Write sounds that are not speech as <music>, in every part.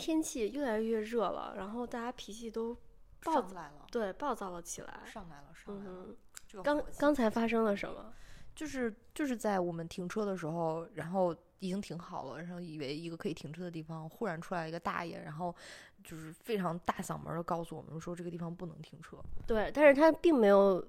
天气越来越热了，然后大家脾气都暴上来了，对暴躁了起来。上来了，上来了。嗯，刚刚才发生了什么？就是就是在我们停车的时候，然后已经停好了，然后以为一个可以停车的地方，忽然出来一个大爷，然后就是非常大嗓门的告诉我们说这个地方不能停车。对，但是他并没有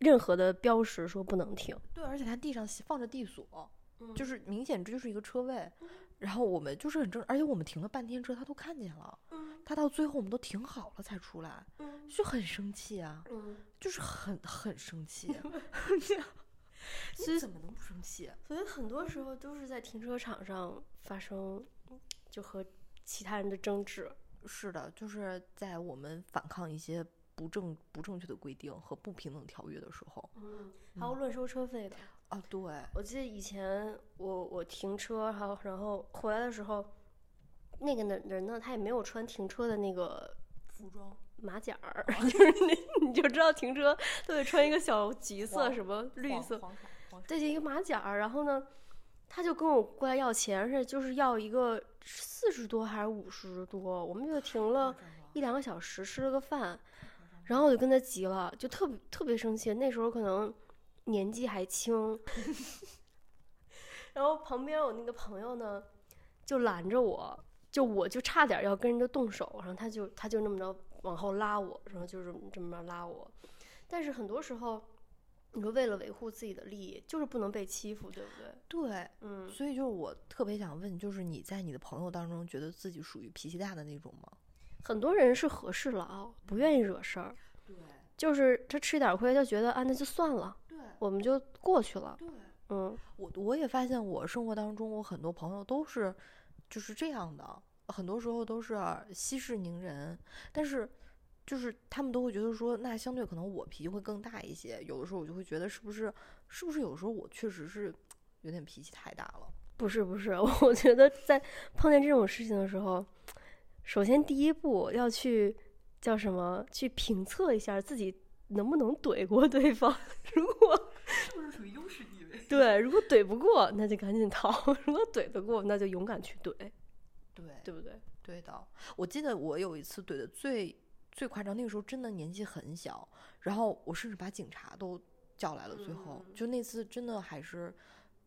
任何的标识说不能停。对，而且他地上放着地锁，嗯就是明显这就是一个车位。然后我们就是很正，而且我们停了半天车，他都看见了。嗯他到最后我们都停好了才出来，嗯就很生气啊，嗯，就是很很生气。<laughs> 所以你怎么能不生气？所以很多时候都是在停车场上发生，就和其他人的争执。是的，就是在我们反抗一些不正不正确的规定和不平等条约的时候嗯，还有乱收车费的。啊，对，我记得以前我我停车，然后然后回来的时候，那个人人呢，他也没有穿停车的那个服装马甲儿，<laughs> 就是那你就知道停车都得穿一个小橘色什么绿色，对，就一个马甲儿。然后呢，他就跟我过来要钱，是就是要一个四十多还是五十多，我们就停了一两个小时，吃了个饭，然后我就跟他急了，就特别特别生气。那时候可能年纪还轻，<laughs> 然后旁边我那个朋友呢，就拦着我，就我就差点要跟人家动手，然后他就他就那么着往后拉我，然后就是这么着拉我。但是很多时候，你说为了维护自己的利益，就是不能被欺负，对不对？对，嗯，所以就是我特别想问，就是你在你的朋友当中，觉得自己属于脾气大的那种吗？很多人是和事佬，不愿意惹事儿，对就是他吃一点亏，他觉得啊那就算了，对我们就过去了。对，嗯我我也发现我生活当中，我很多朋友都是就是这样的，很多时候都是息事宁人，但是就是他们都会觉得说，那相对可能我脾气会更大一些，有的时候我就会觉得是不是是不是有时候我确实是有点脾气太大了。不是不是，<laughs> 我觉得在碰见这种事情的时候，首先第一步要去叫什么？去评测一下自己能不能怼过 <laughs> 对方。如果就是属于优势地位。对，如果怼不过，那就赶紧逃；<laughs> 如果怼得过，那就勇敢去怼，对对不对？对的，我记得我有一次怼的最最夸张，那个时候真的年纪很小，然后我甚至把警察都叫来了。最后，嗯就那次真的还是，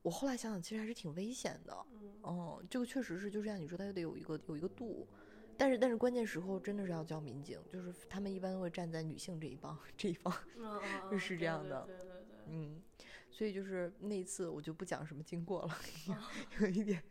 我后来想想，其实还是挺危险的。嗯嗯，这个确实是，就像你说，它得有一个有一个度，但是但是关键时候真的是要叫民警，就是他们一般都会站在女性这一帮 <laughs> 这一方。嗯是这样的对对对对嗯，所以就是那一次我就不讲什么经过了，哦 <laughs> 有一点。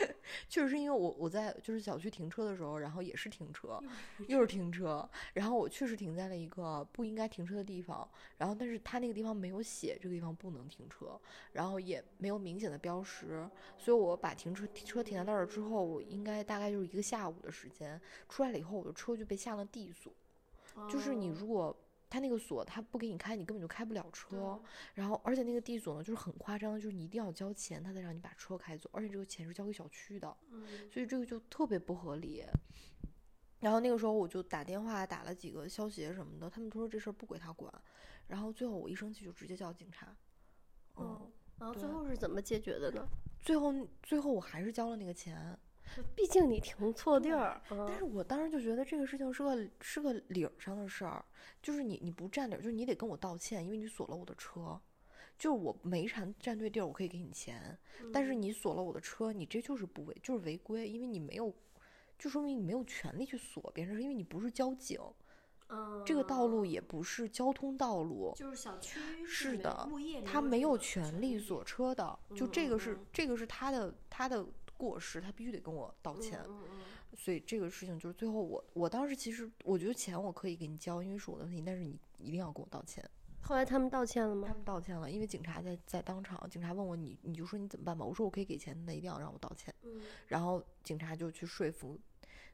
<laughs> 确实是因为我我在就是小区停车的时候，然后也是停车，又是停车，然后我确实停在了一个不应该停车的地方，然后但是他那个地方没有写这个地方不能停车，然后也没有明显的标识，所以我把停车车停在那儿之后，我应该大概就是一个下午的时间，出来了以后我的车就被下了地锁，就是你哦。如果他那个锁他不给你开，你根本就开不了车。然后，而且那个地锁呢，就是很夸张，就是你一定要交钱，他才让你把车开走，而且这个钱是交给小区的，嗯所以这个就特别不合理。然后那个时候我就打电话打了几个消协什么的，他们都说这事儿不归他管。然后最后我一生气就直接叫警察。嗯，嗯，然后最后是怎么解决的呢？最后最后我还是交了那个钱，毕竟你停错地儿，但是我当时就觉得这个事情是个是个理儿上的事儿，就是你你不占理儿，就是你得跟我道歉，因为你锁了我的车，就是我没站站对地儿，我可以给你钱，但是你锁了我的车，你这就是不违，就是违规，因为你没有，就说明你没有权利去锁别人，是因为你不是交警，嗯，这个道路也不是交通道路，就是小区是的物业他没有权权利锁车的，就嗯这个是这个是他的他的过失，他必须得跟我道歉。所以这个事情就是最后我我当时其实我觉得钱我可以给你交，因为是我的问题，但是你一定要跟我道歉。后来他们道歉了吗他？们道歉了，因为警察在在当场，警察问我你你就说你怎么办吧，我说我可以给钱，那一定要让我道歉。嗯然后警察就去说服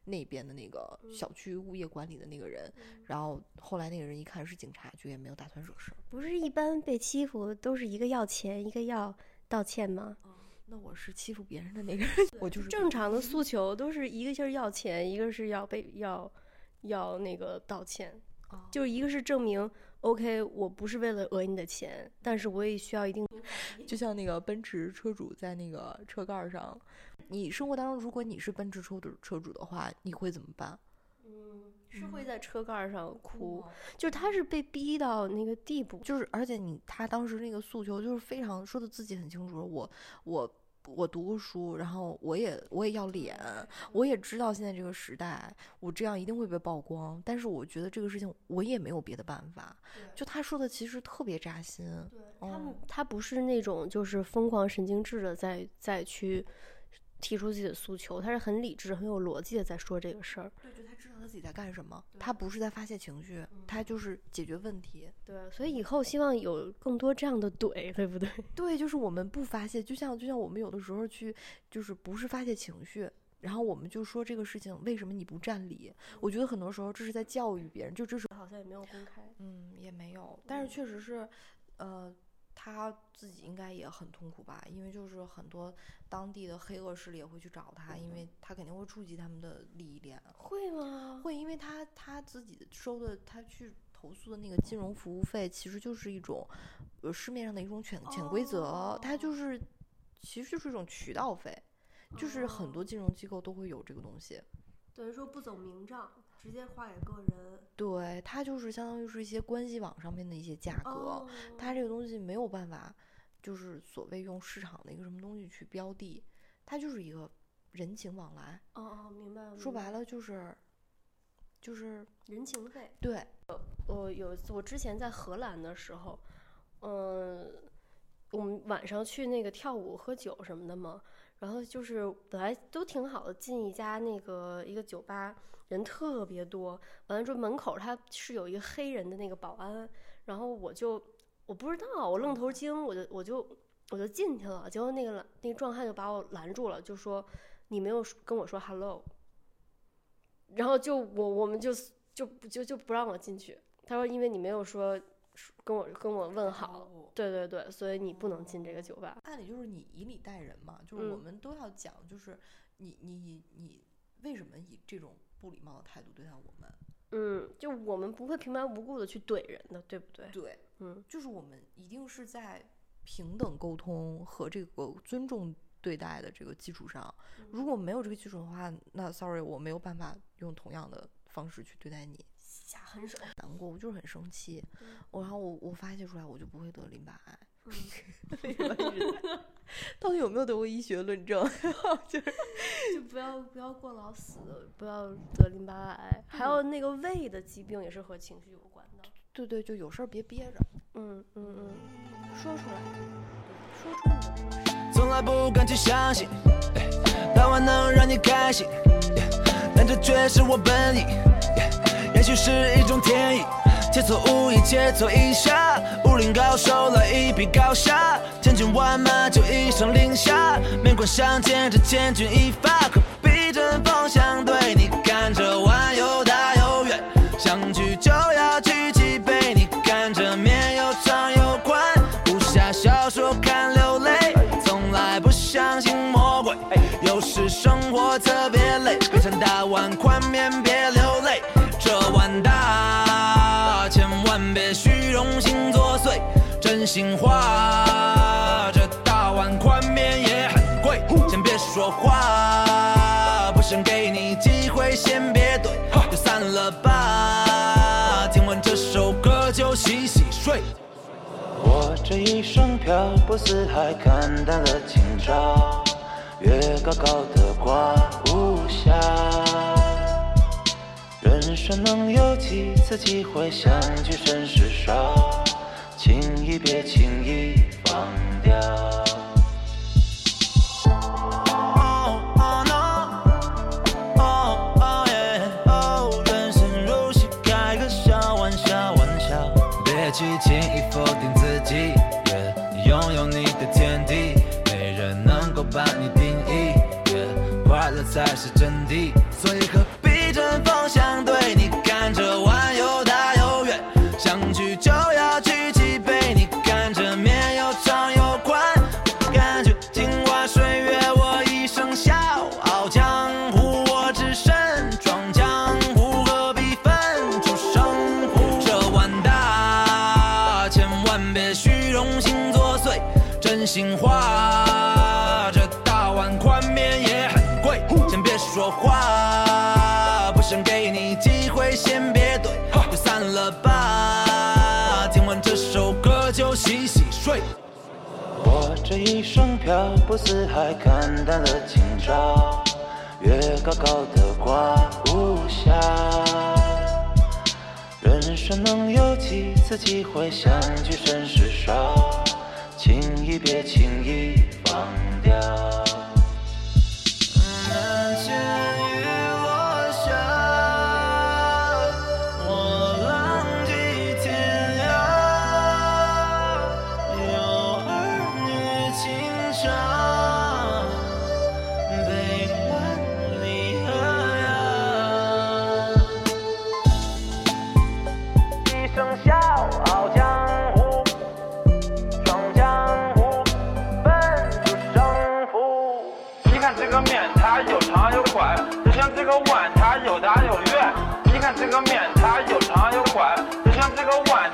那边的那个嗯小区物业管理的那个人，然后后来那个人一看是警察，就也没有打算惹事儿。不是一般被欺负都是一个要钱，一个要道歉吗？那我是欺负别人的那个人，<laughs> 我就是正常的诉求都是一个就是要钱，一个是要被要要那个道歉，啊就一个是证明 OK，我不是为了讹你的钱，但是我也需要一定。就像那个奔驰车主在那个车盖上，你生活当中如果你是奔驰车的车主的话，你会怎么办？嗯，是会在车盖上哭，就是他是被逼到那个地步，就是而且你他当时那个诉求就是非常说的自己很清楚，我我。我读过书，然后我也我也要脸，我也知道现在这个时代，我这样一定会被曝光。但是我觉得这个事情我也没有别的办法。就他说的其实特别扎心。对，他他不是那种就是疯狂神经质的在在去提出自己的诉求，他是很理智、很有逻辑的在说这个事儿。对，就他知道他自己在干什么，他不是在发泄情绪，他就是解决问题。对，所以以后希望有更多这样的怼，对不对？<laughs> 对，就是我们不发泄，就像就像我们有的时候去，就是不是发泄情绪，然后我们就说这个事情为什么你不占理？我觉得很多时候这是在教育别人，就这是好像也没有公开，嗯，也没有，但是确实是，呃，他自己应该也很痛苦吧，因为就是很多当地的黑恶势力也会去找他，因为他肯定会触及他们的利益链。会吗？会，因为他他自己收的，他去。投诉的那个金融服务费其实就是一种，呃，市面上的一种潜潜规则，它就是，其实就是一种渠道费，就是很多金融机构都会有这个东西，等于说不走明账，直接划给个人，对，它就是相当于是一些关系网上面的一些价格，它这个东西没有办法，就是所谓用市场的一个什么东西去标的，它就是一个人情往来，哦哦，明白了，说白了就是。就是人情费。对，我有一次，我之前在荷兰的时候，嗯，我们晚上去那个跳舞、喝酒什么的嘛。然后就是本来都挺好的，进一家那个一个酒吧，人特别多。完了之后门口他是有一个黑人的那个保安，然后我就我不知道，我愣头青，我就我就我就进去了。结果那个那个壮汉就把我拦住了，就说你没有跟我说 hello。然后就我我们就就就就不让我进去。他说：“因为你没有说跟我跟我问好，对对对，所以你不能进这个酒吧。”按理就是你以礼待人嘛，就是我们都要讲，就是你你你为什么以这种不礼貌的态度对待我们？嗯，就我们不会平白无故的去怼人的，对不对？对，嗯，就是我们一定是在平等沟通和这个尊重。对待的这个基础上，如果没有这个基础的话，那 sorry，我没有办法用同样的方式去对待你。下狠手，难过，我就是很生气。我然后我我发泄出来，我就不会得 <laughs> 淋巴癌。到底有没有得过医学论证？<laughs> 就是 <laughs> 就不要不要过劳死，不要得淋巴癌。还有那个胃的疾病也是和情绪有关的。对对，就有事儿别憋着。嗯嗯嗯，说出来，说出你的。从来不敢去相信，但我能让你开心，但这却是我本意，也许是一种天意。切磋武艺，切磋一下，武林高手来一比高下，千军万马就一声令下，面馆相见这千钧一发，可逼阵方向对你看这碗又大又圆，相聚就心话。这大碗宽面也很贵，先别说话，不想给你机会，先别怼，就散了吧。听完这首歌就洗洗睡。我这一生漂泊四海，看淡了今朝，月高高的挂无暇。人生能有几次机会相聚，甚是少，轻易别轻易放掉。人生如戏，开个小玩笑，玩笑，别去轻易否定自己。拥有你的天地，没人能够把你定义。快乐才是真谛，所以何。这一生漂泊四海，看淡了今朝，月高高的挂无暇。人生能有几次机会相聚，甚是少，轻易别轻易放掉。个碗，它有大有圆。你看这个面，它又长又宽，就像这个碗，